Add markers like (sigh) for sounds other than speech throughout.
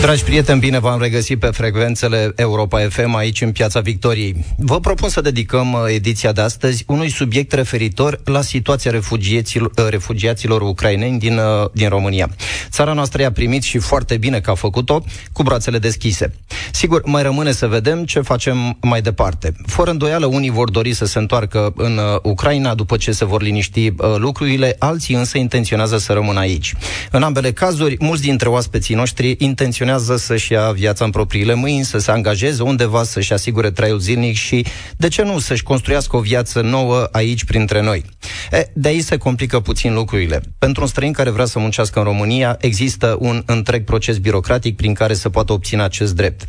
Dragi prieteni, bine v-am regăsit pe frecvențele Europa FM aici în Piața Victoriei. Vă propun să dedicăm uh, ediția de astăzi unui subiect referitor la situația refugiaților, uh, refugiaților ucraineni din, uh, din România. Țara noastră i-a primit și foarte bine că a făcut-o, cu brațele deschise. Sigur, mai rămâne să vedem ce facem mai departe. Fără îndoială, unii vor dori să se întoarcă în Ucraina după ce se vor liniști lucrurile, alții însă intenționează să rămână aici. În ambele cazuri, mulți dintre oaspeții noștri intenționează urmează să-și ia viața în propriile mâini, să se angajeze undeva, să-și asigure traiul zilnic și, de ce nu, să-și construiască o viață nouă aici printre noi. E, de aici se complică puțin lucrurile. Pentru un străin care vrea să muncească în România, există un întreg proces birocratic prin care să poată obține acest drept.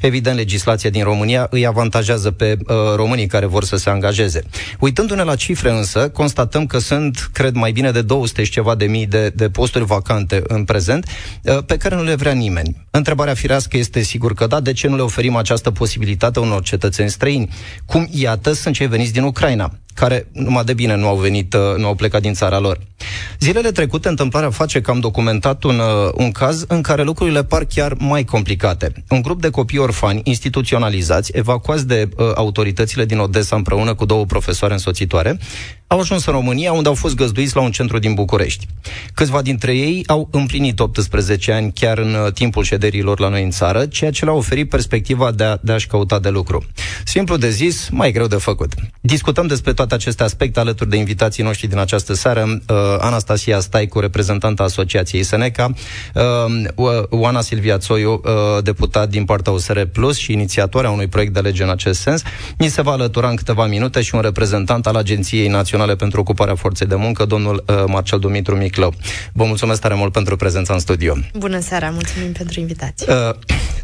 Evident, legislația din România îi avantajează pe uh, românii care vor să se angajeze. Uitându-ne la cifre însă, constatăm că sunt, cred, mai bine de 200 și ceva de mii de, de posturi vacante în prezent, uh, pe care nu le vrea nimeni. Întrebarea firească este sigur că da, de ce nu le oferim această posibilitate unor cetățeni străini? Cum, iată, sunt cei veniți din Ucraina care numai de bine nu au venit, uh, nu au plecat din țara lor. Zilele trecute, întâmplarea face că am documentat un, uh, un caz în care lucrurile par chiar mai complicate. Un grup de copii orfani instituționalizați, evacuați de uh, autoritățile din Odessa împreună cu două profesoare însoțitoare, au ajuns în România, unde au fost găzduiți la un centru din București. Câțiva dintre ei au împlinit 18 ani chiar în uh, timpul șederilor la noi în țară, ceea ce le-a oferit perspectiva de, a, de a-și căuta de lucru. Simplu de zis, mai greu de făcut. Discutăm despre toate aceste aspecte alături de invitații noștri din această seară, uh, Anastasia Staicu, reprezentanta Asociației Seneca, uh, Oana Silvia Țoiu, uh, deputat din partea USR Plus și inițiatoarea unui proiect de lege în acest sens. Ni se va alătura în câteva minute și un reprezentant al Agenției Naționale Naționale pentru Ocuparea Forței de Muncă, domnul uh, Marcel Dumitru Miclău. Vă mulțumesc tare mult pentru prezența în studio. Bună seara, mulțumim pentru invitație. Uh,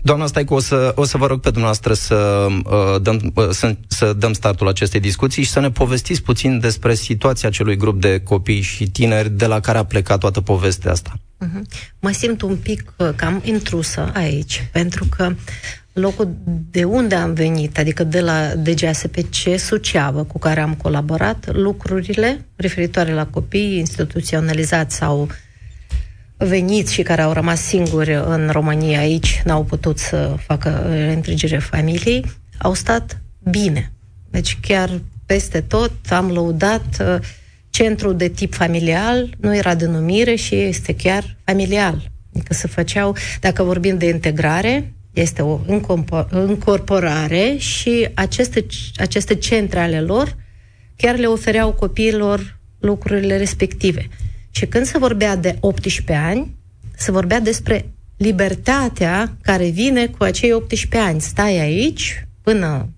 doamna Staicu, o să, o să vă rog pe dumneavoastră să, uh, dăm, uh, să, să dăm startul acestei discuții și să ne povestiți puțin despre situația acelui grup de copii și tineri de la care a plecat toată povestea asta. Uh-huh. Mă simt un pic uh, cam intrusă aici, pentru că locul de unde am venit, adică de la DGASPC Suceavă, cu care am colaborat, lucrurile referitoare la copii instituționalizați sau veniți și care au rămas singuri în România aici, n-au putut să facă reîntregire familiei, au stat bine. Deci chiar peste tot am lăudat uh, centrul de tip familial, nu era denumire și este chiar familial. Adică se făceau, dacă vorbim de integrare, este o încorporare și aceste, aceste centre ale lor chiar le ofereau copiilor lucrurile respective. Și când se vorbea de 18 ani, se vorbea despre libertatea care vine cu acei 18 ani. Stai aici până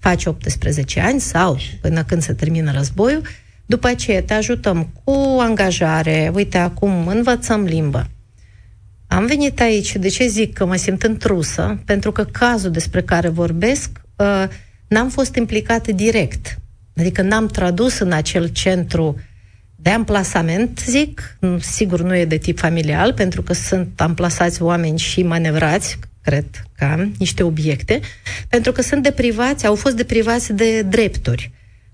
faci 18 ani sau până când se termină războiul, după aceea te ajutăm cu angajare, uite, acum învățăm limbă, am venit aici, de ce zic că mă simt întrusă? Pentru că cazul despre care vorbesc uh, n-am fost implicată direct. Adică n-am tradus în acel centru de amplasament, zic, sigur nu e de tip familial, pentru că sunt amplasați oameni și manevrați, cred, ca niște obiecte, pentru că sunt deprivați, au fost deprivați de drepturi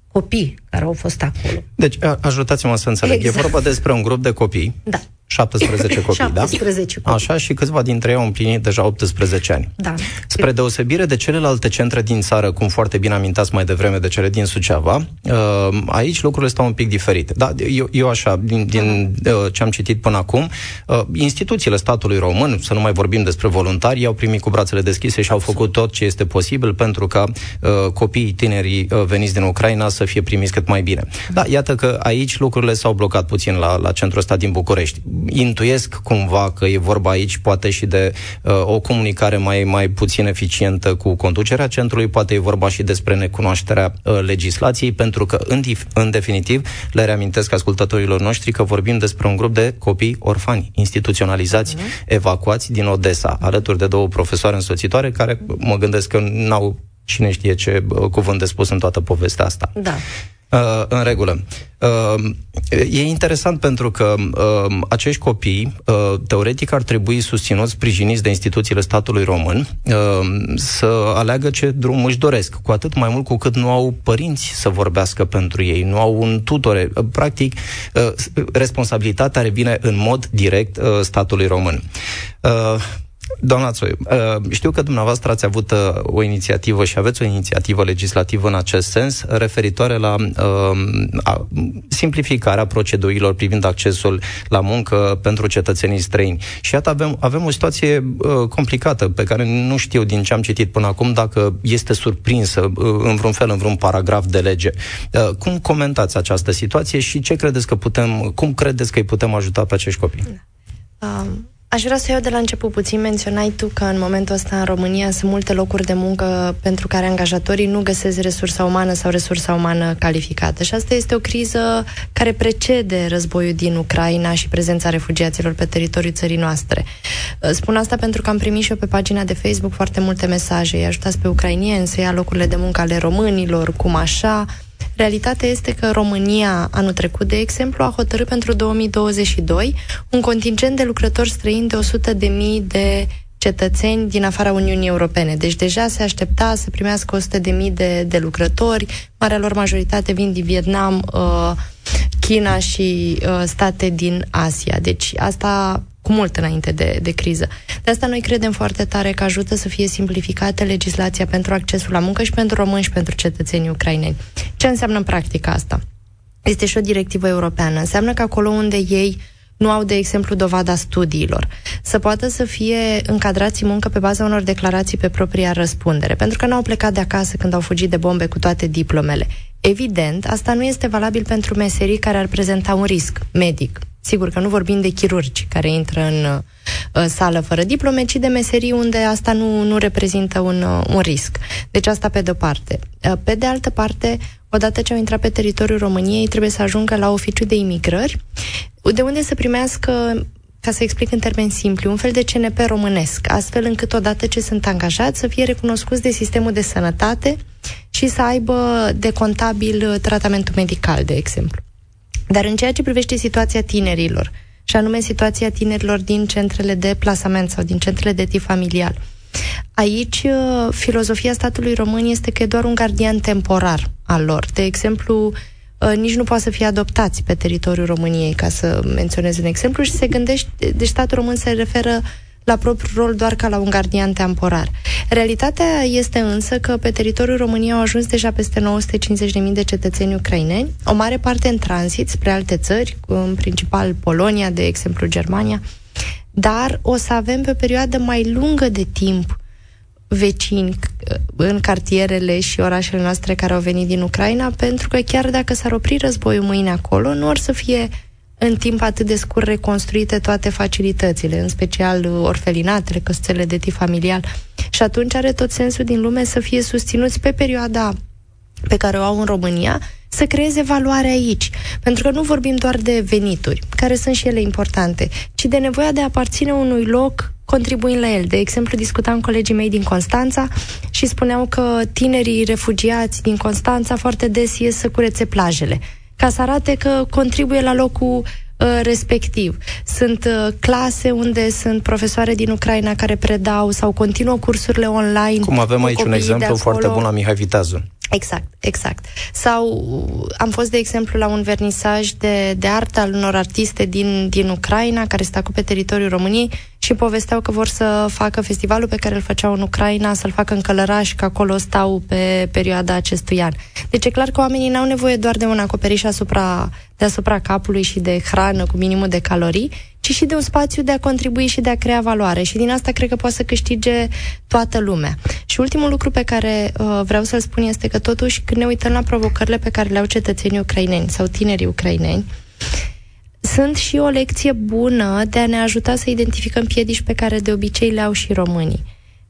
copii care au fost acolo. Deci, ajutați-mă să înțeleg. Exact. E vorba despre un grup de copii da. 17 copii, 17 da? Copii. Așa, și câțiva dintre ei au împlinit deja 18 ani. Da. Spre deosebire de celelalte centre din țară, cum foarte bine amintați mai devreme de cele din Suceava, uh, aici lucrurile stau un pic diferite. Da, eu, eu așa, din, din uh, ce am citit până acum, uh, instituțiile statului român, să nu mai vorbim despre voluntari, au primit cu brațele deschise și au făcut tot ce este posibil pentru ca copiii tinerii veniți din Ucraina să fie primiți cât mai bine. Da, iată că aici lucrurile s-au blocat puțin la, la centrul ăsta din București intuiesc cumva că e vorba aici poate și de uh, o comunicare mai, mai puțin eficientă cu conducerea centrului, poate e vorba și despre necunoașterea uh, legislației, pentru că, în, dif- în definitiv, le reamintesc ascultătorilor noștri că vorbim despre un grup de copii orfani, instituționalizați, mm-hmm. evacuați din Odessa, alături de două profesoare însoțitoare care mă gândesc că n-au cine știe ce uh, cuvânt de spus în toată povestea asta. Da. Uh, în regulă. Uh, e interesant pentru că uh, acești copii, uh, teoretic, ar trebui susținuți, sprijiniți de instituțiile statului român uh, să aleagă ce drum își doresc, cu atât mai mult cu cât nu au părinți să vorbească pentru ei, nu au un tutore. Uh, practic, uh, responsabilitatea revine în mod direct uh, statului român. Uh, Doamna Țoi, uh, știu că dumneavoastră ați avut uh, o inițiativă și aveți o inițiativă legislativă în acest sens referitoare la uh, simplificarea procedurilor privind accesul la muncă pentru cetățenii străini. Și iată, avem, avem o situație complicată pe care nu știu din ce am citit până acum dacă este surprinsă în vreun fel, în vreun paragraf de lege. Cum comentați această situație și ce credeți că putem, cum credeți că îi putem ajuta pe acești copii? Um Aș vrea să iau de la început puțin. Menționai tu că în momentul ăsta în România sunt multe locuri de muncă pentru care angajatorii nu găsesc resursa umană sau resursa umană calificată. Și asta este o criză care precede războiul din Ucraina și prezența refugiaților pe teritoriul țării noastre. Spun asta pentru că am primit și eu pe pagina de Facebook foarte multe mesaje. Îi ajutați pe ucrainieni să ia locurile de muncă ale românilor, cum așa, Realitatea este că România, anul trecut, de exemplu, a hotărât pentru 2022 un contingent de lucrători străini de 100 de mii de cetățeni din afara Uniunii Europene. Deci deja se aștepta să primească 100 de mii de, de lucrători, marea lor majoritate vin din Vietnam, uh, China și uh, state din Asia. Deci asta cu mult înainte de, de criză. De asta noi credem foarte tare că ajută să fie simplificată legislația pentru accesul la muncă și pentru români și pentru cetățenii ucraineni. Ce înseamnă în practică asta? Este și o directivă europeană. Înseamnă că acolo unde ei nu au, de exemplu, dovada studiilor, să poată să fie încadrați în muncă pe baza unor declarații pe propria răspundere, pentru că nu au plecat de acasă când au fugit de bombe cu toate diplomele. Evident, asta nu este valabil pentru meserii care ar prezenta un risc medic, Sigur că nu vorbim de chirurgi care intră în uh, sală fără diplome, ci de meserii unde asta nu, nu reprezintă un, uh, un risc. Deci asta pe de-o parte. Uh, pe de altă parte, odată ce au intrat pe teritoriul României, trebuie să ajungă la oficiu de imigrări, de unde să primească ca să explic în termeni simpli, un fel de CNP românesc, astfel încât odată ce sunt angajați să fie recunoscuți de sistemul de sănătate și să aibă de contabil tratamentul medical, de exemplu. Dar în ceea ce privește situația tinerilor, și anume situația tinerilor din centrele de plasament sau din centrele de tip familial, Aici, uh, filozofia statului român este că e doar un gardian temporar al lor. De exemplu, uh, nici nu poate să fie adoptați pe teritoriul României, ca să menționez un exemplu, și se gândește, deci statul român se referă la propriul rol doar ca la un gardian temporar. Realitatea este însă că pe teritoriul României au ajuns deja peste 950.000 de cetățeni ucraineni, o mare parte în tranzit spre alte țări, în principal Polonia, de exemplu Germania, dar o să avem pe o perioadă mai lungă de timp vecini în cartierele și orașele noastre care au venit din Ucraina, pentru că chiar dacă s-ar opri războiul mâine acolo, nu or să fie în timp atât de scurt reconstruite toate facilitățile, în special orfelinatele, căsțele de tip familial. Și atunci are tot sensul din lume să fie susținuți pe perioada pe care o au în România, să creeze valoare aici. Pentru că nu vorbim doar de venituri, care sunt și ele importante, ci de nevoia de a aparține unui loc contribuind la el. De exemplu, discutam colegii mei din Constanța și spuneau că tinerii refugiați din Constanța foarte des ies să curețe plajele ca să arate că contribuie la locul uh, respectiv. Sunt uh, clase unde sunt profesoare din Ucraina care predau sau continuă cursurile online. Cum avem aici un exemplu foarte bun la Mihai Viteazu. Exact, exact. Sau am fost, de exemplu, la un vernisaj de, de artă al unor artiste din, din Ucraina care stau pe teritoriul României și povesteau că vor să facă festivalul pe care îl făceau în Ucraina, să-l facă în Călăraș, că acolo stau pe perioada acestui an. Deci e clar că oamenii n-au nevoie doar de un acoperiș asupra, deasupra capului și de hrană cu minimul de calorii, ci și de un spațiu de a contribui și de a crea valoare. Și din asta cred că poate să câștige toată lumea. Și ultimul lucru pe care uh, vreau să-l spun este că totuși când ne uităm la provocările pe care le au cetățenii ucraineni sau tinerii ucraineni, sunt și o lecție bună de a ne ajuta să identificăm piedici pe care de obicei le au și românii.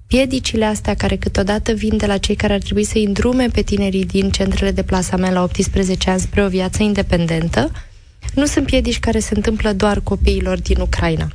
Piedicile astea care câteodată vin de la cei care ar trebui să îndrume pe tinerii din centrele de plasament la 18 ani spre o viață independentă, nu sunt piedici care se întâmplă doar copiilor din Ucraina.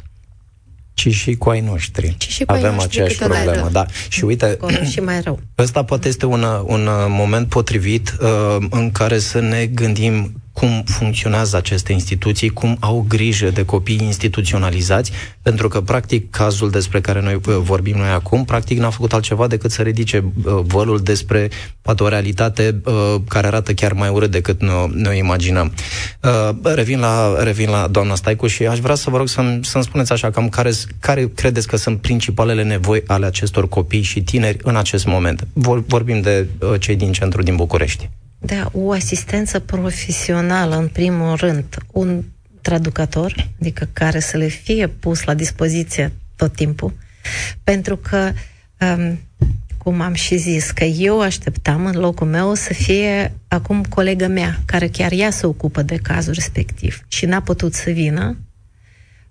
ci și cu ai noștri. Ci și cu Avem ai noștri aceeași problemă, da. Și uite, și mai rău. ăsta poate este un, un moment potrivit uh, în care să ne gândim cum funcționează aceste instituții, cum au grijă de copii instituționalizați, pentru că, practic, cazul despre care noi uh, vorbim noi acum, practic n-a făcut altceva decât să ridice uh, vălul despre poate o realitate uh, care arată chiar mai urât decât noi, noi imaginăm. Uh, revin, la, revin la doamna Staicu și aș vrea să vă rog să-mi, să-mi spuneți așa cam care, care credeți că sunt principalele nevoi ale acestor copii și tineri în acest moment. Vor, vorbim de uh, cei din centru din București. Da, o asistență profesională, în primul rând, un traducător, adică care să le fie pus la dispoziție tot timpul, pentru că, um, cum am și zis, că eu așteptam în locul meu să fie acum colega mea, care chiar ea se ocupă de cazul respectiv și n-a putut să vină,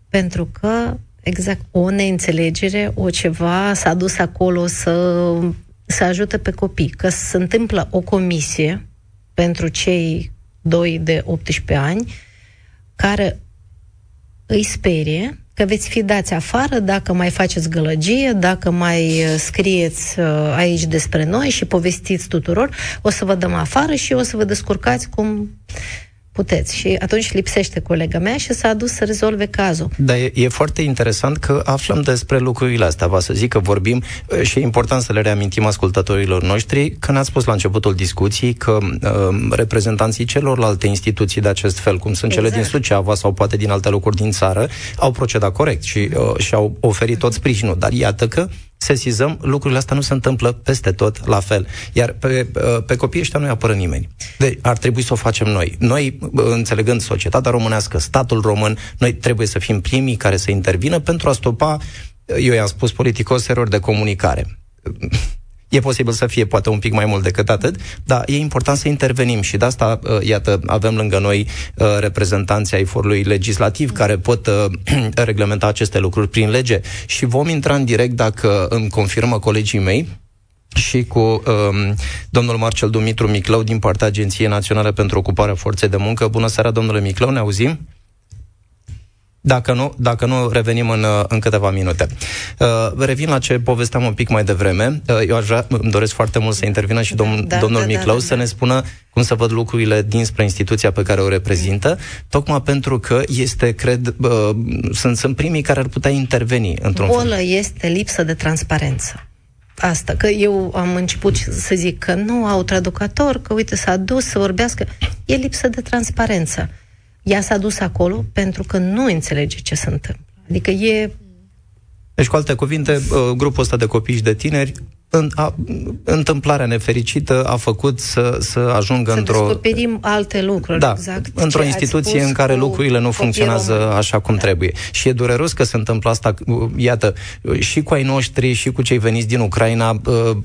pentru că, exact, o neînțelegere, o ceva s-a dus acolo să, să ajute pe copii, că se întâmplă o comisie pentru cei doi de 18 ani care îi sperie că veți fi dați afară dacă mai faceți gălăgie, dacă mai uh, scrieți uh, aici despre noi și povestiți tuturor, o să vă dăm afară și o să vă descurcați cum puteți. Și atunci lipsește colega mea și s-a adus să rezolve cazul. Dar e, e foarte interesant că aflăm despre lucrurile astea. Va să zic că vorbim și e important să le reamintim ascultătorilor noștri că ne-ați spus la începutul discuției că uh, reprezentanții celorlalte instituții de acest fel, cum sunt exact. cele din Suceava sau poate din alte locuri din țară, au procedat corect și, uh, și au oferit tot sprijinul. Dar iată că sesizăm, lucrurile astea nu se întâmplă peste tot la fel. Iar pe, uh, pe copiii ăștia nu i apără nimeni. Deci ar trebui să o facem noi. Noi, uh, înțelegând societatea românească, statul român, noi trebuie să fim primii care să intervină pentru a stopa, uh, eu i-am spus politicos, erori de comunicare E posibil să fie poate un pic mai mult decât atât, dar e important să intervenim și de asta, uh, iată, avem lângă noi uh, reprezentanții ai forului legislativ care pot uh, (clears throat) reglementa aceste lucruri prin lege și vom intra în direct dacă îmi confirmă colegii mei și cu um, domnul Marcel Dumitru Miclău din partea Agenției Naționale pentru Ocuparea Forței de Muncă. Bună seara, domnule Miclău, ne auzim? Dacă nu, dacă nu revenim în, în câteva minute. Uh, revin la ce povesteam un pic mai devreme. Uh, eu aș vrea, îmi doresc foarte mult să intervină și domn, da, domnul da, da Miclau da, da, să ne spună cum să văd lucrurile dinspre instituția pe care o reprezintă, tocmai pentru că este, cred, uh, sunt, sunt primii care ar putea interveni într-un Bolă fel. este lipsă de transparență asta, că eu am început să zic că nu au traducător, că uite s-a dus să vorbească, e lipsă de transparență ea s-a dus acolo pentru că nu înțelege ce se întâmplă. Adică e... Deci, cu alte cuvinte, uh, grupul ăsta de copii și de tineri în, a, întâmplarea nefericită a făcut să, să ajungă să într-o... descoperim alte lucruri, da, exact. într-o instituție în care lucrurile nu funcționează român. așa cum da. trebuie. Și e dureros că se întâmplă asta, uh, iată, și cu ai noștri, și cu cei veniți din Ucraina, uh,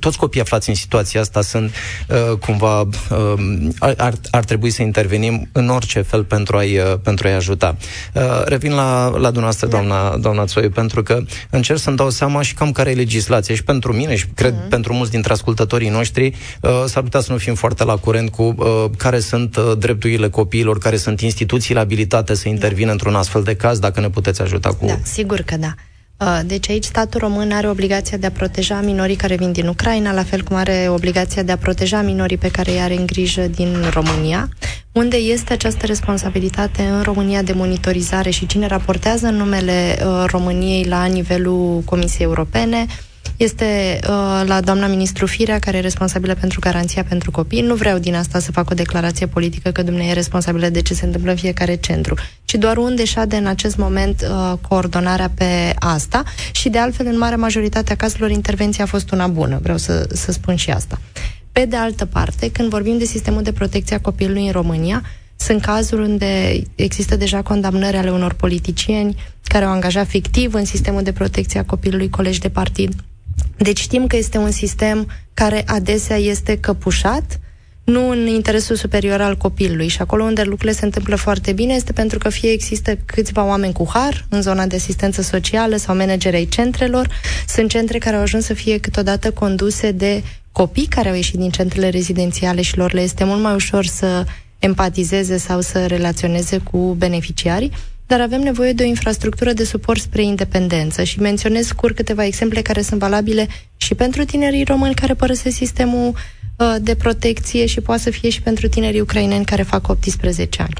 toți copiii aflați în situația asta sunt uh, cumva uh, ar, ar trebui să intervenim în orice fel pentru a-i, uh, pentru a-i ajuta. Uh, revin la, la dumneavoastră, da. doamna, doamna Țoiu, pentru că încerc să-mi dau seama și cam care e legislația și pentru mine și cred uh-huh. pentru mulți dintre ascultătorii noștri uh, s-ar putea să nu fim foarte la curent cu uh, care sunt uh, drepturile copiilor, care sunt instituțiile abilitate să intervină da. într-un astfel de caz, dacă ne puteți ajuta cu... Da, sigur că da. Uh, deci aici statul român are obligația de a proteja minorii care vin din Ucraina, la fel cum are obligația de a proteja minorii pe care îi are în grijă din România. Unde este această responsabilitate în România de monitorizare și cine raportează în numele uh, României la nivelul Comisiei Europene? Este uh, la doamna ministru Firea, care e responsabilă pentru garanția pentru copii. Nu vreau din asta să fac o declarație politică că dumneavoastră e responsabilă de ce se întâmplă în fiecare centru, ci doar unde șade în acest moment uh, coordonarea pe asta și de altfel în marea majoritate a cazurilor intervenția a fost una bună, vreau să, să spun și asta. Pe de altă parte, când vorbim de sistemul de protecție a copilului în România, sunt cazuri unde există deja condamnări ale unor politicieni care au angajat fictiv în sistemul de protecție a copilului colegi de partid deci știm că este un sistem care adesea este căpușat, nu în interesul superior al copilului. Și acolo unde lucrurile se întâmplă foarte bine este pentru că fie există câțiva oameni cu har în zona de asistență socială sau manageri ai centrelor. Sunt centre care au ajuns să fie câteodată conduse de copii care au ieșit din centrele rezidențiale și lor le este mult mai ușor să empatizeze sau să relaționeze cu beneficiarii. Dar avem nevoie de o infrastructură de suport spre independență și menționez scurt câteva exemple care sunt valabile și pentru tinerii români care părăsesc sistemul uh, de protecție și poate să fie și pentru tinerii ucraineni care fac 18 ani.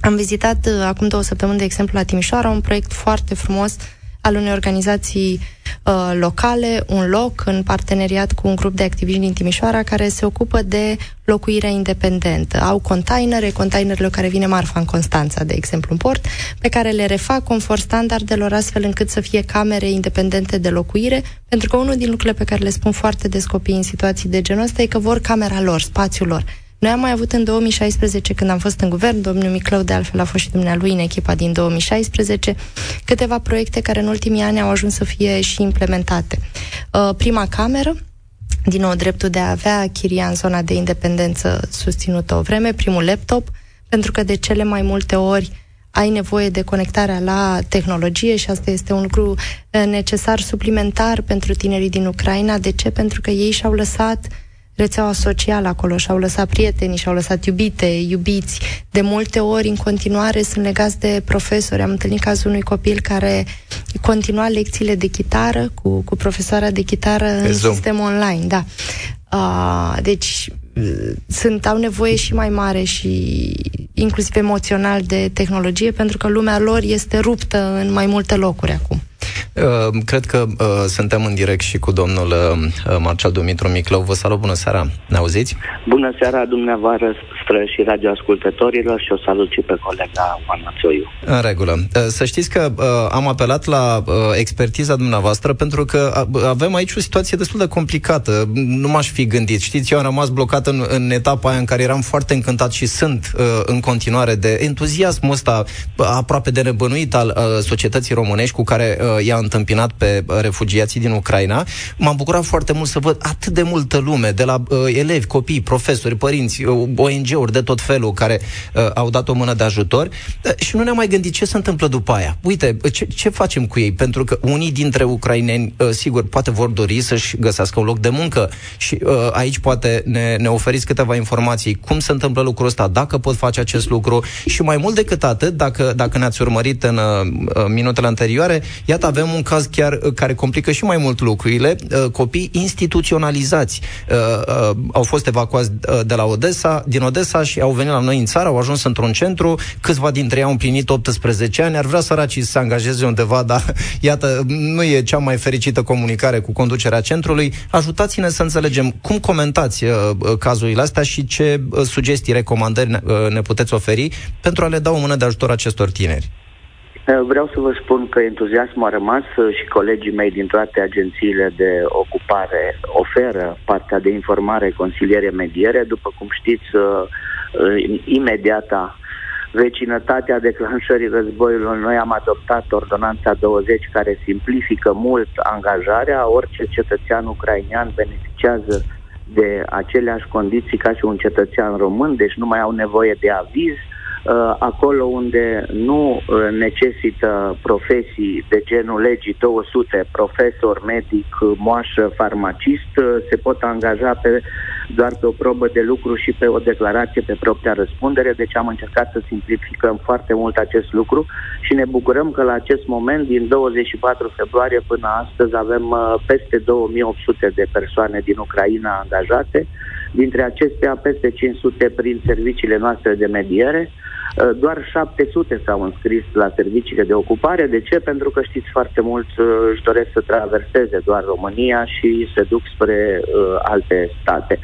Am vizitat uh, acum două săptămâni, de exemplu, la Timișoara, un proiect foarte frumos al unei organizații uh, locale, un loc în parteneriat cu un grup de activiști din Timișoara care se ocupă de locuirea independentă. Au containere, containerele care vine marfa în Constanța, de exemplu, în port, pe care le refac conform standardelor astfel încât să fie camere independente de locuire, pentru că unul din lucrurile pe care le spun foarte des copiii în situații de genul ăsta e că vor camera lor, spațiul lor. Noi am mai avut în 2016, când am fost în guvern, domnul Miclău de altfel a fost și dumnealui în echipa din 2016, câteva proiecte care în ultimii ani au ajuns să fie și implementate. Uh, prima cameră, din nou dreptul de a avea chiria în zona de independență susținută o vreme, primul laptop, pentru că de cele mai multe ori ai nevoie de conectarea la tehnologie și asta este un lucru uh, necesar suplimentar pentru tinerii din Ucraina. De ce? Pentru că ei și-au lăsat uh, rețeaua socială acolo, și-au lăsat prieteni, și-au lăsat iubite, iubiți. De multe ori, în continuare, sunt legați de profesori. Am întâlnit cazul unui copil care continua lecțiile de chitară cu, cu profesoara de chitară în Zoom. sistem online. Da. Uh, deci sunt, au nevoie și mai mare și inclusiv emoțional de tehnologie pentru că lumea lor este ruptă în mai multe locuri acum. Uh, cred că uh, suntem în direct și cu domnul uh, Marcel Dumitru Miclău. Vă salut, bună seara! Ne auziți? Bună seara dumneavoastră și radioascultătorilor și o salut și pe colega Oana Țoiu. În regulă. Uh, să știți că uh, am apelat la uh, expertiza dumneavoastră pentru că uh, avem aici o situație destul de complicată. Nu m-aș fi gândit. Știți, eu am rămas blocat în, în etapa aia în care eram foarte încântat și sunt uh, în continuare de entuziasmul ăsta uh, aproape de nebănuit al uh, societății românești cu care uh, i-a întâmpinat pe refugiații din Ucraina. M-am bucurat foarte mult să văd atât de multă lume, de la uh, elevi, copii, profesori, părinți, uh, ONG-uri de tot felul care uh, au dat o mână de ajutor uh, și nu ne-am mai gândit ce se întâmplă după aia. Uite, ce, ce facem cu ei? Pentru că unii dintre ucraineni, uh, sigur, poate vor dori să-și găsească un loc de muncă și uh, aici poate ne, ne oferiți câteva informații cum se întâmplă lucrul ăsta, dacă pot face acest lucru și mai mult decât atât, dacă, dacă ne-ați urmărit în uh, minutele anterioare, iată avem un caz chiar uh, care complică și mai mult lucrurile. Uh, copii instituționalizați uh, au fost evacuați de la Odessa, din Odessa și au venit la noi în țară, au ajuns într-un centru, câțiva dintre ei au împlinit 18 ani, ar vrea săracii să se angajeze undeva, (laughs) dar iată, nu e cea mai fericită comunicare cu conducerea centrului. Ajutați-ne să înțelegem cum comentați cazurile astea și ce sugestii, recomandări ne puteți oferi pentru a le da o mână de ajutor acestor tineri. Eh, vreau să vă spun că entuziasmul a rămas eh, și colegii mei din toate agențiile de ocupare oferă partea de informare, consiliere, mediere. După cum știți, eh, imediata vecinătatea declanșării războiului, noi am adoptat ordonanța 20 care simplifică mult angajarea. Orice cetățean ucrainean beneficiază de aceleași condiții ca și un cetățean român, deci nu mai au nevoie de aviz. Uh, acolo unde nu uh, necesită profesii de genul legii 200, profesor, medic, moașă, farmacist, uh, se pot angaja pe doar pe o probă de lucru și pe o declarație pe propria răspundere, deci am încercat să simplificăm foarte mult acest lucru și ne bucurăm că la acest moment, din 24 februarie până astăzi, avem peste 2800 de persoane din Ucraina angajate, dintre acestea peste 500 prin serviciile noastre de mediere, Uh, doar 700 s-au înscris la serviciile de ocupare. De ce? Pentru că știți foarte mult uh, își doresc să traverseze doar România și se duc spre uh, alte state.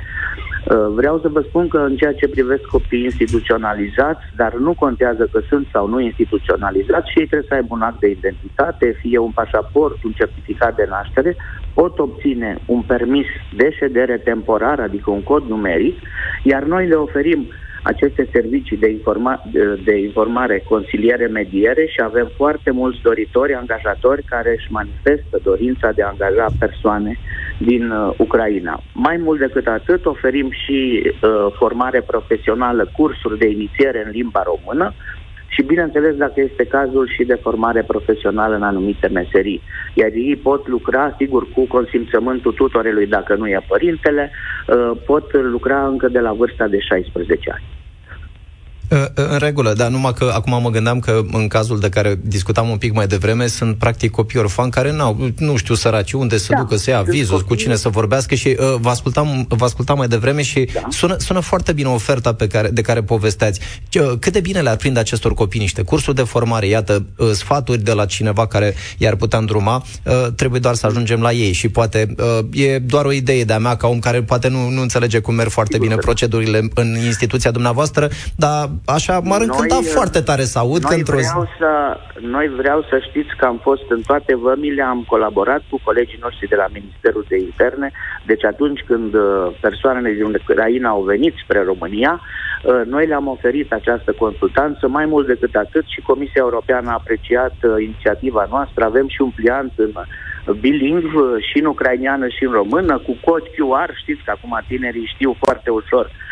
Uh, vreau să vă spun că în ceea ce privesc copiii instituționalizați, dar nu contează că sunt sau nu instituționalizați și ei trebuie să aibă un act de identitate, fie un pașaport, un certificat de naștere, pot obține un permis de ședere temporar, adică un cod numeric, iar noi le oferim uh, aceste servicii de, informa- de informare, consiliere, mediere și avem foarte mulți doritori, angajatori care își manifestă dorința de a angaja persoane din uh, Ucraina. Mai mult decât atât, oferim și uh, formare profesională, cursuri de inițiere în limba română, și, bineînțeles, dacă este cazul, și de formare profesională în anumite meserii. Iar ei pot lucra, sigur, cu consimțământul tutorelui, dacă nu e părintele, uh, pot lucra încă de la vârsta de 16 ani. În regulă, dar numai că acum mă gândeam că în cazul de care discutam un pic mai devreme, sunt practic copii orfani care n-au, nu știu săraci, unde să da, ducă, să ia vizul, cu cine să vorbească și uh, vă, ascultam, vă ascultam mai devreme și da. sună, sună foarte bine oferta pe care, de care povesteați. Uh, cât de bine le-ar prinde acestor copii niște cursuri de formare, iată, uh, sfaturi de la cineva care i-ar putea îndruma, uh, trebuie doar să ajungem la ei și poate uh, e doar o idee de-a mea ca om care poate nu, nu înțelege cum merg foarte Sigur bine procedurile în instituția dumneavoastră, dar așa m-ar încânta noi, foarte tare să aud noi că într-o vreau zi... să, Noi vreau să știți că am fost în toate vămile, am colaborat cu colegii noștri de la Ministerul de Interne, deci atunci când uh, persoanele din Ucraina au venit spre România, uh, noi le-am oferit această consultanță, mai mult decât atât și Comisia Europeană a apreciat uh, inițiativa noastră, avem și un pliant în bilingv și în ucrainiană și în română, cu cod QR, știți că acum tinerii știu foarte ușor uh,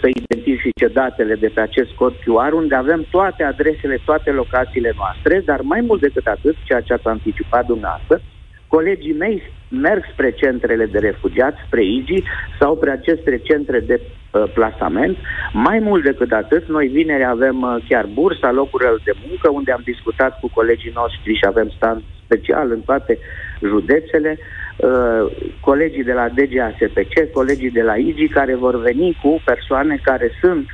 să identifice datele de pe acest cod QR, unde avem toate adresele, toate locațiile noastre, dar mai mult decât atât, ceea ce ați anticipat dumneavoastră, colegii mei merg spre centrele de refugiați, spre IGI sau spre aceste centre de uh, plasament. Mai mult decât atât, noi vineri avem uh, chiar bursa locurilor de muncă, unde am discutat cu colegii noștri și avem stand special în toate județele, uh, colegii de la DGASPC, colegii de la IGI, care vor veni cu persoane care sunt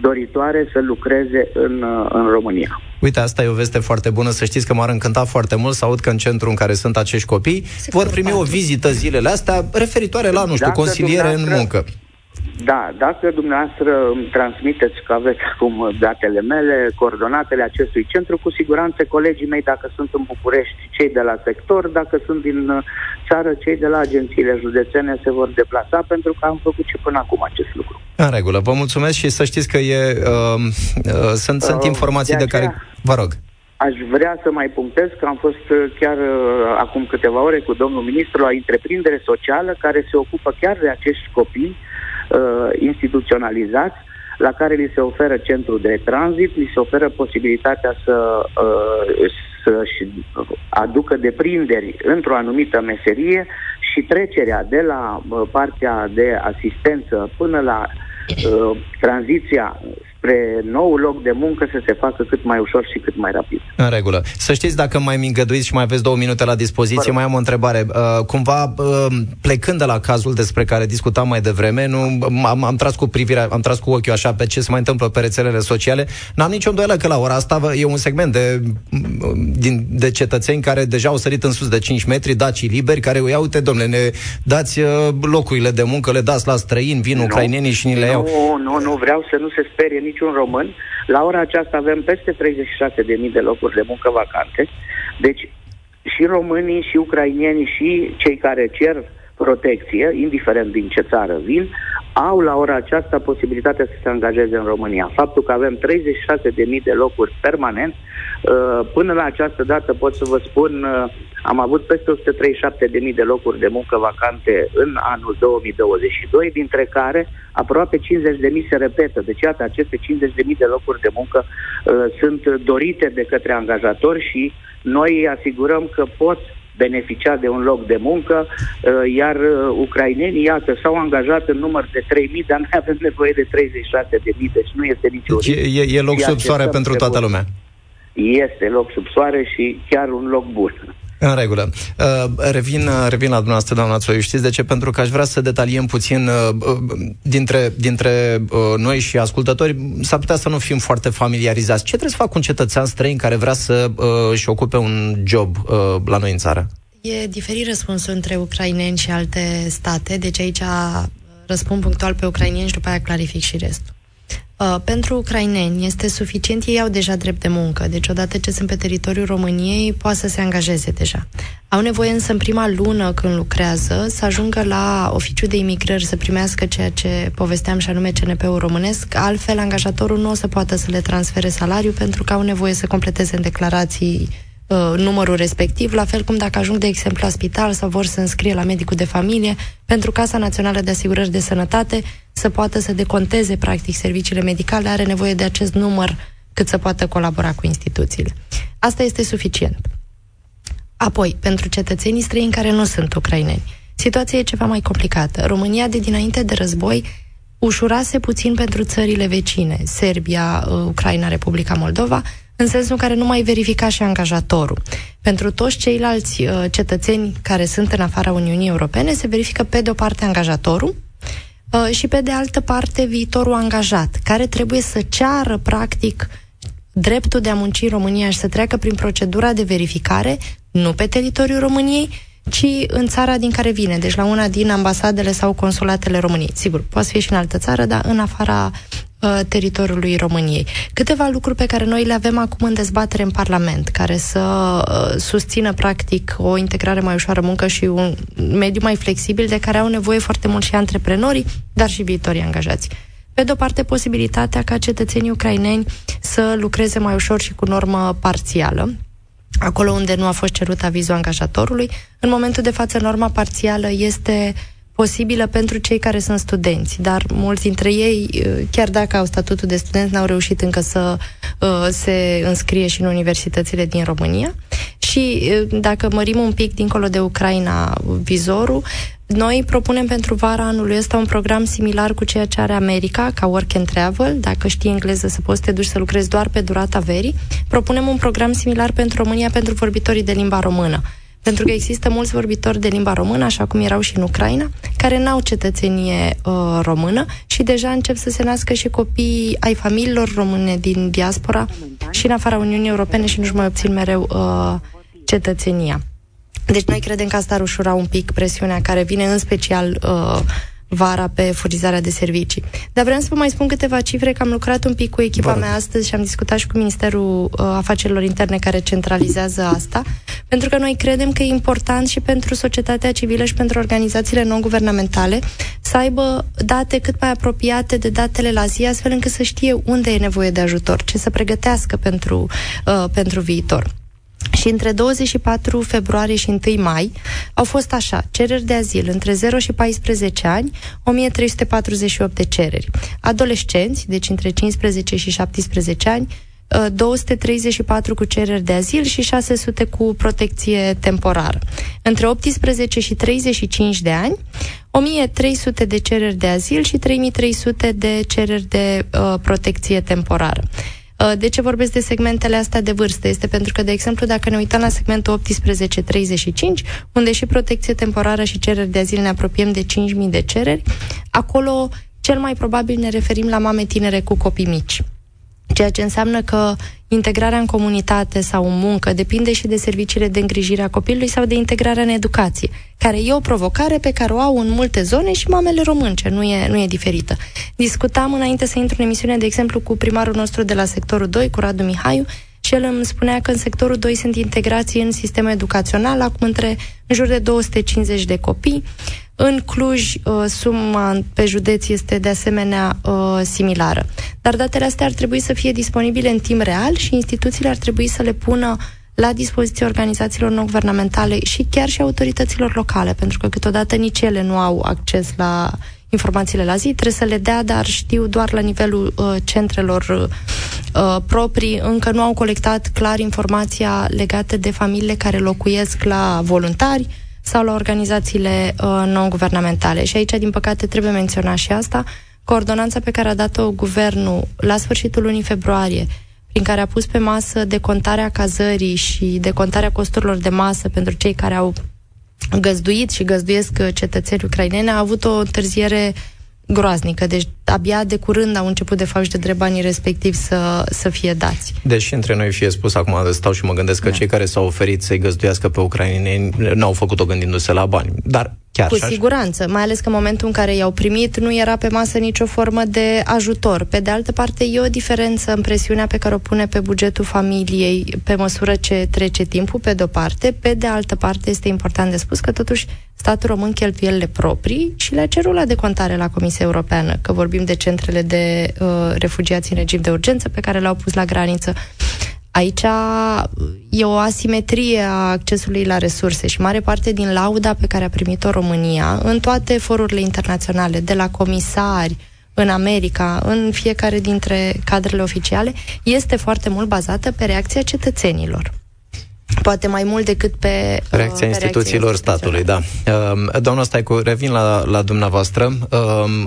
doritoare să lucreze în, uh, în România. Uite, asta e o veste foarte bună. Să știți că m-ar încânta foarte mult să aud că în centru în care sunt acești copii Se vor primi o vizită zilele astea referitoare la, nu știu, Dacă consiliere în muncă. Da, dacă dumneavoastră îmi transmiteți că aveți acum datele mele, coordonatele acestui centru, cu siguranță colegii mei, dacă sunt în București, cei de la sector, dacă sunt din uh, țară, cei de la agențiile județene se vor deplasa, pentru că am făcut și până acum acest lucru. În regulă, vă mulțumesc și să știți că e, uh, uh, sunt, uh, sunt informații de, de aceea, care... Vă rog. Aș vrea să mai punctez că am fost uh, chiar uh, acum câteva ore cu domnul ministru la întreprindere socială care se ocupă chiar de acești copii uh, instituționalizați, la care li se oferă centru de tranzit, li se oferă posibilitatea să, uh, să-și aducă deprinderi într-o anumită meserie și trecerea de la uh, partea de asistență până la uh, tranziția spre nou loc de muncă să se facă cât mai ușor și cât mai rapid. În regulă. Să știți, dacă mai mi îngăduiți și mai aveți două minute la dispoziție, Fără. mai am o întrebare. Uh, cumva, uh, plecând de la cazul despre care discutam mai devreme, nu, am, am tras cu privirea, am tras cu ochiul așa pe ce se mai întâmplă pe rețelele sociale, n-am nicio îndoială că la ora asta e un segment de, din, de cetățeni care deja au sărit în sus de 5 metri, daci liberi, care, ia uite, domnule, ne dați uh, locurile de muncă, le dați la străini, vin nu, ucrainenii și ni le iau. Nu, nu, nu, vreau să nu se sperie nici niciun român. La ora aceasta avem peste 36.000 de locuri de muncă vacante. Deci și românii, și ucrainienii, și cei care cer protecție, indiferent din ce țară vin, au la ora aceasta posibilitatea să se angajeze în România. Faptul că avem 36.000 de locuri permanent, uh, până la această dată pot să vă spun, uh, am avut peste 137.000 de locuri de muncă vacante în anul 2022, dintre care aproape 50.000 se repetă. Deci, iată, aceste 50.000 de locuri de muncă uh, sunt dorite de către angajatori și noi asigurăm că pot beneficia de un loc de muncă, uh, iar uh, ucrainenii, iată, s-au angajat în număr de 3.000, dar noi avem nevoie de 36.000, deci nu este nicio deci e, e loc sub soare pentru toată lumea. Este loc sub soare și chiar un loc bun. În regulă. Uh, revin, uh, revin la dumneavoastră, doamna Țoiu. Știți de ce? Pentru că aș vrea să detaliem puțin uh, uh, dintre, dintre uh, noi și ascultători. S-ar putea să nu fim foarte familiarizați. Ce trebuie să facă un cetățean străin care vrea să uh, își ocupe un job uh, la noi în țară? E diferit răspunsul între ucraineni și alte state, deci aici răspund punctual pe ucraineni și după aia clarific și restul. Uh, pentru ucraineni este suficient, ei au deja drept de muncă, deci odată ce sunt pe teritoriul României, poate să se angajeze deja. Au nevoie însă în prima lună când lucrează să ajungă la oficiul de imigrări să primească ceea ce povesteam și anume CNP-ul românesc, altfel angajatorul nu o să poată să le transfere salariu pentru că au nevoie să completeze în declarații uh, numărul respectiv, la fel cum dacă ajung, de exemplu, la spital sau vor să înscrie la medicul de familie, pentru Casa Națională de Asigurări de Sănătate să poată să deconteze, practic, serviciile medicale, are nevoie de acest număr cât să poată colabora cu instituțiile. Asta este suficient. Apoi, pentru cetățenii străini care nu sunt ucraineni, situația e ceva mai complicată. România, de dinainte de război, ușurase puțin pentru țările vecine, Serbia, uh, Ucraina, Republica Moldova, în sensul în care nu mai verifica și angajatorul. Pentru toți ceilalți uh, cetățeni care sunt în afara Uniunii Europene, se verifică pe de o parte angajatorul uh, și pe de altă parte viitorul angajat, care trebuie să ceară practic dreptul de a munci în România și să treacă prin procedura de verificare, nu pe teritoriul României, ci în țara din care vine, deci la una din ambasadele sau consulatele României. Sigur, poate fi și în altă țară, dar în afara uh, teritoriului României. Câteva lucruri pe care noi le avem acum în dezbatere în Parlament, care să uh, susțină practic o integrare mai ușoară muncă și un mediu mai flexibil de care au nevoie foarte mult și antreprenorii, dar și viitorii angajați. Pe de o parte, posibilitatea ca cetățenii ucraineni să lucreze mai ușor și cu normă parțială, acolo unde nu a fost cerut avizul angajatorului. În momentul de față, norma parțială este posibilă pentru cei care sunt studenți, dar mulți dintre ei, uh, chiar dacă au statutul de student, n-au reușit încă să uh, se înscrie și în universitățile din România. Și uh, dacă mărim un pic dincolo de Ucraina vizorul, noi propunem pentru vara anului ăsta un program similar cu ceea ce are America, ca work and travel. Dacă știi engleză, să poți să te duci să lucrezi doar pe durata verii. Propunem un program similar pentru România pentru vorbitorii de limba română. Pentru că există mulți vorbitori de limba română, așa cum erau și în Ucraina, care n-au cetățenie uh, română și deja încep să se nască și copii ai familiilor române din diaspora și în afara Uniunii Europene și nu-și mai obțin mereu uh, cetățenia. Deci noi credem că asta ar ușura un pic presiunea care vine în special uh, vara pe furnizarea de servicii. Dar vreau să vă mai spun câteva cifre, că am lucrat un pic cu echipa Bun. mea astăzi și am discutat și cu Ministerul uh, Afacerilor Interne care centralizează asta, pentru că noi credem că e important și pentru societatea civilă și pentru organizațiile non-guvernamentale să aibă date cât mai apropiate de datele la zi, astfel încât să știe unde e nevoie de ajutor, ce să pregătească pentru, uh, pentru viitor. Și între 24 februarie și 1 mai au fost așa, cereri de azil între 0 și 14 ani, 1348 de cereri. Adolescenți, deci între 15 și 17 ani, 234 ă, cu cereri de azil și 600 cu protecție temporară. Între 18 și 35 de ani, 1300 de cereri de azil și 3300 de cereri de uh, protecție temporară. Uh, de ce vorbesc de segmentele astea de vârstă? Este pentru că, de exemplu, dacă ne uităm la segmentul 18-35, unde și protecție temporară și cereri de azil ne apropiem de 5.000 de cereri, acolo cel mai probabil ne referim la mame tinere cu copii mici ceea ce înseamnă că integrarea în comunitate sau în muncă depinde și de serviciile de îngrijire a copilului sau de integrarea în educație, care e o provocare pe care o au în multe zone și mamele românce, nu e, nu e diferită. Discutam înainte să intru în emisiune, de exemplu, cu primarul nostru de la sectorul 2, cu Radu Mihaiu, și el îmi spunea că în sectorul 2 sunt integrații în sistemul educațional, acum între în jur de 250 de copii. În Cluj, uh, suma pe județ este de asemenea uh, similară. Dar datele astea ar trebui să fie disponibile în timp real și instituțiile ar trebui să le pună la dispoziția organizațiilor non-guvernamentale și chiar și autorităților locale, pentru că câteodată nici ele nu au acces la informațiile la zi, trebuie să le dea, dar știu doar la nivelul uh, centrelor uh, proprii, încă nu au colectat clar informația legată de familiile care locuiesc la voluntari, sau la organizațiile uh, non-guvernamentale. Și aici, din păcate, trebuie menționat și asta. Coordonanța pe care a dat-o guvernul la sfârșitul lunii februarie, prin care a pus pe masă decontarea cazării și decontarea costurilor de masă pentru cei care au găzduit și găzduiesc cetățeni ucraineni, a avut o întârziere groaznică. Deci abia de curând au început de fapt de drept banii respectiv să, să fie dați. Deci între noi fie spus, acum stau și mă gândesc că da. cei care s-au oferit să-i găzduiască pe ucraineni n-au făcut-o gândindu-se la bani. Dar Chiar Cu siguranță, mai ales că în momentul în care i-au primit nu era pe masă nicio formă de ajutor. Pe de altă parte, e o diferență în presiunea pe care o pune pe bugetul familiei pe măsură ce trece timpul, pe de-o parte. Pe de altă parte, este important de spus că totuși statul român cheltuielile proprii și le-a cerut la decontare la Comisia Europeană, că vorbim de centrele de uh, refugiați în regim de urgență pe care le-au pus la graniță. Aici e o asimetrie a accesului la resurse și mare parte din lauda pe care a primit-o România în toate forurile internaționale, de la comisari, în America, în fiecare dintre cadrele oficiale, este foarte mult bazată pe reacția cetățenilor. Poate mai mult decât pe uh, reacția pe instituțiilor statului, da. Uh, doamna Staicu, revin la, la dumneavoastră. Uh,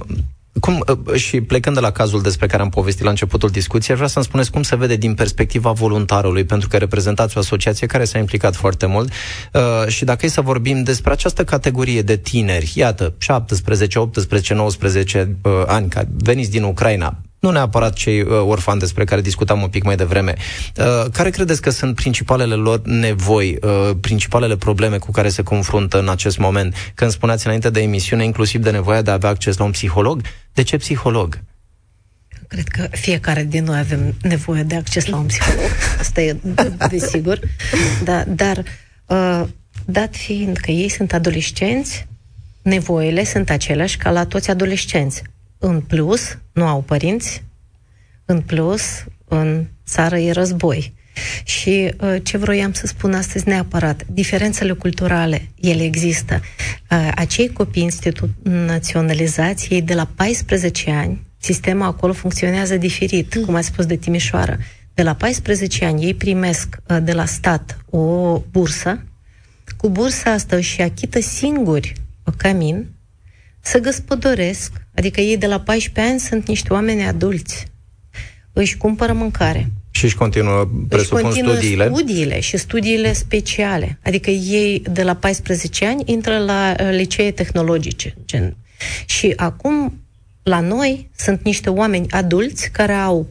Cum, uh, și plecând de la cazul despre care am povestit la începutul discuției, vreau să-mi spuneți cum se vede din perspectiva voluntarului, pentru că reprezentați o asociație care s-a implicat foarte mult. Uh, și dacă e să vorbim despre această categorie de tineri, iată, 17, 18, 19 uh, ani, care veniți din Ucraina, nu neapărat cei uh, orfani despre care discutam un pic mai devreme. Uh, care credeți că sunt principalele lor nevoi, uh, principalele probleme cu care se confruntă în acest moment? Când spuneați înainte de emisiune, inclusiv de nevoia de a avea acces la un psiholog, de ce psiholog? Cred că fiecare din noi avem nevoie de acces la un psiholog. Asta e desigur. Da, dar uh, dat fiind că ei sunt adolescenți, nevoile sunt aceleași ca la toți adolescenți. În plus, nu au părinți, în plus, în țară e război. Și uh, ce vroiam să spun astăzi neapărat, diferențele culturale, ele există. Uh, acei copii instituționalizați, ei de la 14 ani, sistemul acolo funcționează diferit, mm. cum a spus de Timișoara. De la 14 ani ei primesc uh, de la stat o bursă, cu bursa asta își achită singuri camin, să gospodăresc, adică ei de la 14 ani sunt niște oameni adulți, își cumpără mâncare. Și își continuă, presupun, își continuă studiile. studiile și studiile speciale. Adică ei de la 14 ani intră la uh, licee tehnologice. Gen. Și acum la noi sunt niște oameni adulți care au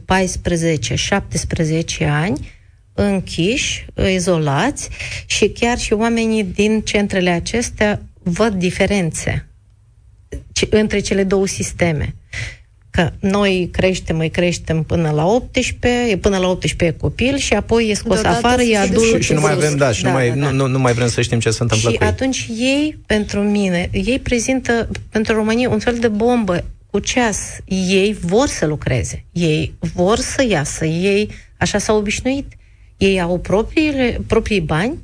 14-17 ani închiși, izolați și chiar și oamenii din centrele acestea văd diferențe între cele două sisteme. Că noi creștem, îi creștem până la 18, până la 18 e copil și apoi e scos Deodată afară, e adult. Și, și nu mai avem, da, și da, nu, mai, da, da. Nu, nu mai vrem să știm ce se întâmplă și cu ei. atunci ei, pentru mine, ei prezintă pentru România un fel de bombă cu ceas. Ei vor să lucreze, ei vor să iasă, ei așa s-au obișnuit. Ei au propriile, proprii bani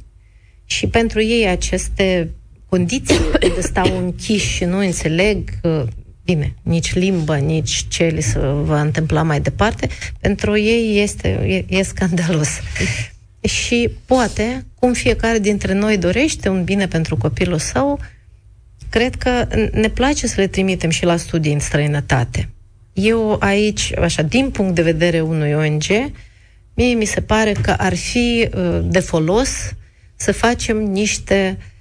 și pentru ei aceste condiții de (coughs) stau închiși și nu înțeleg bine, nici limbă, nici ce li se va întâmpla mai departe, pentru ei este e, e scandalos. (laughs) și poate, cum fiecare dintre noi dorește un bine pentru copilul său, cred că ne place să le trimitem și la studii în străinătate. Eu aici, așa, din punct de vedere unui ONG, mie mi se pare că ar fi uh, de folos să facem niște uh,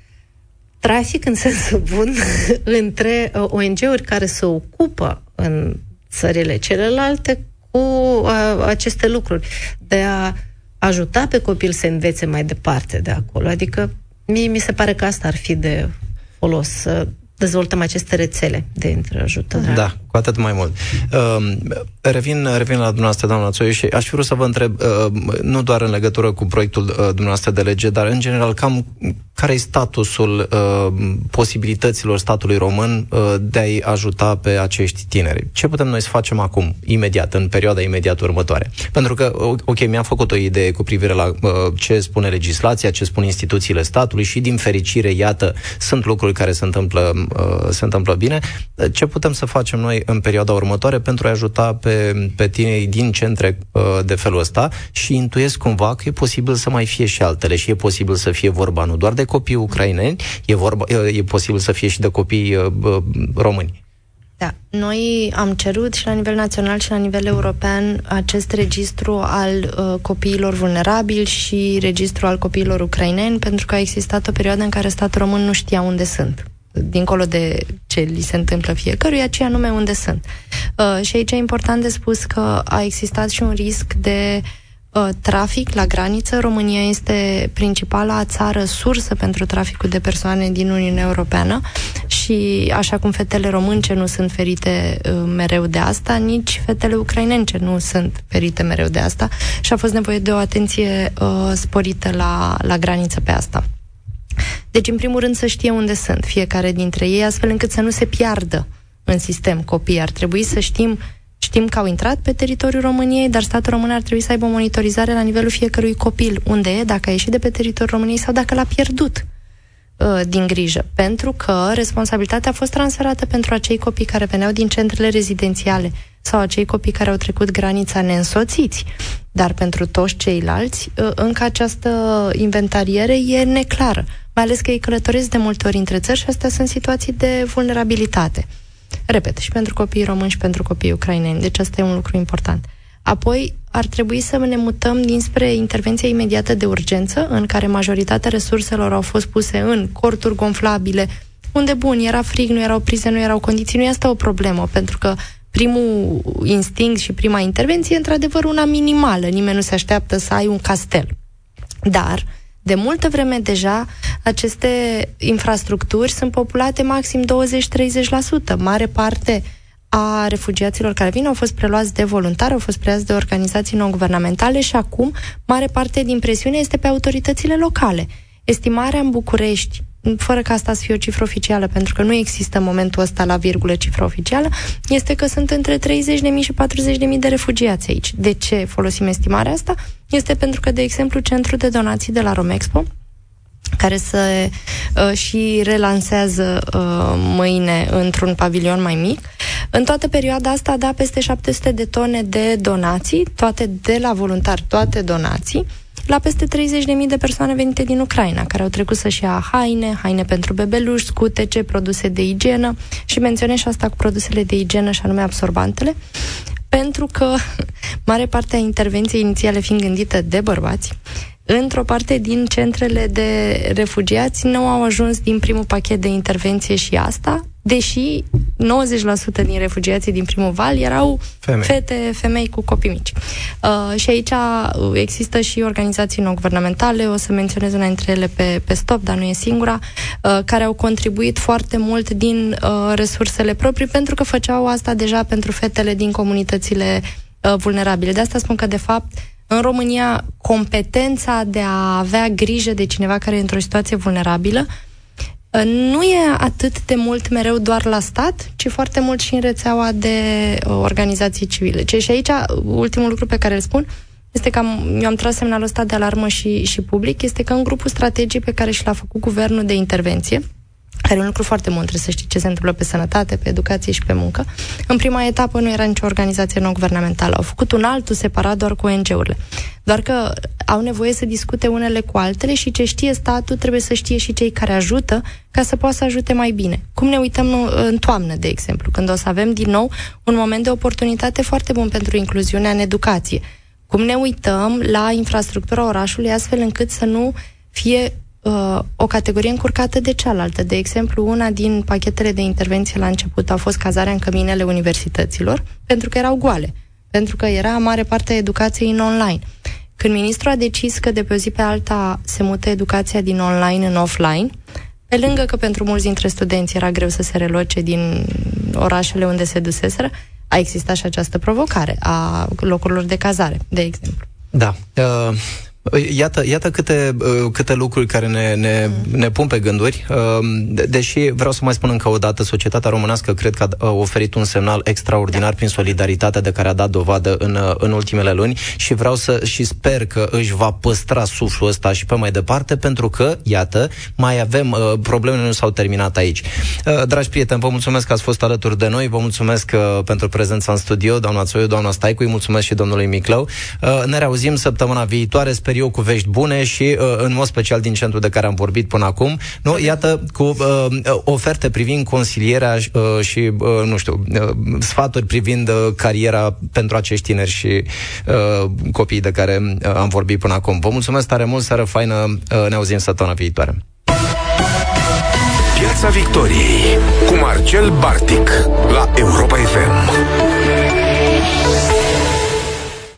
trafic în sensul bun (laughs) între uh, ONG-uri care se ocupă în țările celelalte cu uh, aceste lucruri, de a ajuta pe copil să învețe mai departe de acolo. Adică mie mi se pare că asta ar fi de folos, să dezvoltăm aceste rețele de întrajutorare. Da, cu atât mai mult. Uh, revin, revin la dumneavoastră, doamna Țoiuș, și aș fi vrut să vă întreb, uh, nu doar în legătură cu proiectul uh, dumneavoastră de lege, dar în general, cam care e statusul uh, posibilităților statului român uh, de a-i ajuta pe acești tineri? Ce putem noi să facem acum, imediat, în perioada imediat următoare? Pentru că, ok, mi-am făcut o idee cu privire la uh, ce spune legislația, ce spun instituțiile statului și, din fericire, iată, sunt lucruri care se întâmplă, uh, se întâmplă bine. Ce putem să facem noi în perioada următoare pentru a ajuta pe, pe tineri din centre uh, de felul ăsta și intuiesc cumva că e posibil să mai fie și altele și e posibil să fie vorba nu doar de copii ucraineni, e, vorba, e posibil să fie și de copii uh, români. Da, noi am cerut și la nivel național și la nivel european acest registru al uh, copiilor vulnerabili și registru al copiilor ucraineni, pentru că a existat o perioadă în care statul român nu știa unde sunt dincolo de ce li se întâmplă fiecăruia, ci anume unde sunt. Uh, și aici e important de spus că a existat și un risc de uh, trafic la graniță. România este principala țară sursă pentru traficul de persoane din Uniunea Europeană și așa cum fetele românce nu sunt ferite uh, mereu de asta, nici fetele ucrainence nu sunt ferite mereu de asta și a fost nevoie de o atenție uh, sporită la, la graniță pe asta. Deci, în primul rând, să știe unde sunt fiecare dintre ei, astfel încât să nu se piardă în sistem copiii. Ar trebui să știm Știm că au intrat pe teritoriul României, dar statul român ar trebui să aibă o monitorizare la nivelul fiecărui copil, unde e, dacă a ieșit de pe teritoriul României sau dacă l-a pierdut uh, din grijă. Pentru că responsabilitatea a fost transferată pentru acei copii care veneau din centrele rezidențiale sau acei copii care au trecut granița neînsoțiți. Dar pentru toți ceilalți, uh, încă această inventariere e neclară mai ales că ei călătoresc de multe ori între țări și astea sunt situații de vulnerabilitate. Repet, și pentru copiii români și pentru copiii ucraineni. Deci asta e un lucru important. Apoi, ar trebui să ne mutăm dinspre intervenția imediată de urgență, în care majoritatea resurselor au fost puse în corturi gonflabile, unde, bun, era frig, nu erau prize, nu erau condiții, nu e asta o problemă, pentru că primul instinct și prima intervenție e într-adevăr una minimală. Nimeni nu se așteaptă să ai un castel. Dar, de multă vreme deja, aceste infrastructuri sunt populate maxim 20-30%. Mare parte a refugiaților care vin au fost preluați de voluntari, au fost preluați de organizații non-guvernamentale și acum mare parte din presiune este pe autoritățile locale. Estimarea în București fără ca asta să fie o cifră oficială, pentru că nu există în momentul ăsta la virgulă cifră oficială, este că sunt între 30.000 și 40.000 de refugiați aici. De ce folosim estimarea asta? Este pentru că, de exemplu, centrul de donații de la Romexpo, care se uh, și relansează uh, mâine într-un pavilion mai mic. În toată perioada asta a dat peste 700 de tone de donații, toate de la voluntari, toate donații, la peste 30.000 de persoane venite din Ucraina, care au trecut să-și ia haine, haine pentru bebeluși, scutece, produse de igienă. Și menționez și asta cu produsele de igienă și anume absorbantele, pentru că (laughs) mare parte a intervenției inițiale fiind gândită de bărbați, într-o parte din centrele de refugiați nu au ajuns din primul pachet de intervenție și asta, deși 90% din refugiații din primul val erau femei. fete, femei cu copii mici. Uh, și aici uh, există și organizații non-guvernamentale, o să menționez una dintre ele pe, pe stop, dar nu e singura, uh, care au contribuit foarte mult din uh, resursele proprii, pentru că făceau asta deja pentru fetele din comunitățile uh, vulnerabile. De asta spun că, de fapt, în România, competența de a avea grijă de cineva care e într-o situație vulnerabilă nu e atât de mult mereu doar la stat, ci foarte mult și în rețeaua de uh, organizații civile. Ce și aici, ultimul lucru pe care îl spun, este că am, eu am tras semnalul ăsta de alarmă și, și public, este că în grupul strategii pe care și l-a făcut guvernul de intervenție, care e un lucru foarte mult, trebuie să știi ce se întâmplă pe sănătate, pe educație și pe muncă. În prima etapă nu era nicio organizație non-guvernamentală. Au făcut un altul separat doar cu ONG-urile. Doar că au nevoie să discute unele cu altele și ce știe statul trebuie să știe și cei care ajută ca să poată să ajute mai bine. Cum ne uităm în toamnă, de exemplu, când o să avem din nou un moment de oportunitate foarte bun pentru incluziunea în educație. Cum ne uităm la infrastructura orașului astfel încât să nu fie uh, o categorie încurcată de cealaltă. De exemplu, una din pachetele de intervenție la început a fost cazarea în căminele universităților, pentru că erau goale, pentru că era mare parte a educației în online. Când ministrul a decis că de pe o zi pe alta se mută educația din online în offline, pe lângă că pentru mulți dintre studenți era greu să se reloce din orașele unde se duseseră, a existat și această provocare a locurilor de cazare, de exemplu. Da. Uh, Iată, iată câte, uh, câte lucruri care ne, ne, ne pun pe gânduri, uh, deși vreau să mai spun încă o dată, societatea românească cred că a oferit un semnal extraordinar prin solidaritatea de care a dat dovadă în, uh, în ultimele luni și vreau să și sper că își va păstra suflul ăsta și pe mai departe, pentru că, iată, mai avem, problemele nu s-au terminat aici. Dragi prieteni, vă mulțumesc că ați fost alături de noi, vă mulțumesc pentru prezența în studio, doamna Țoiu, doamna Staicu, îi mulțumesc și domnului Miclău. Ne reauzim săptămâna viitoare, sper eu, cu vești bune și, uh, în mod special, din centru de care am vorbit până acum. Nu? Iată, cu uh, oferte privind consilierea uh, și, uh, nu știu, uh, sfaturi privind uh, cariera pentru acești tineri și uh, copiii de care uh, am vorbit până acum. Vă mulțumesc tare mult, seară faină, uh, ne auzim săptămâna viitoare. Piața Victoriei cu Marcel Bartic la Europa FM.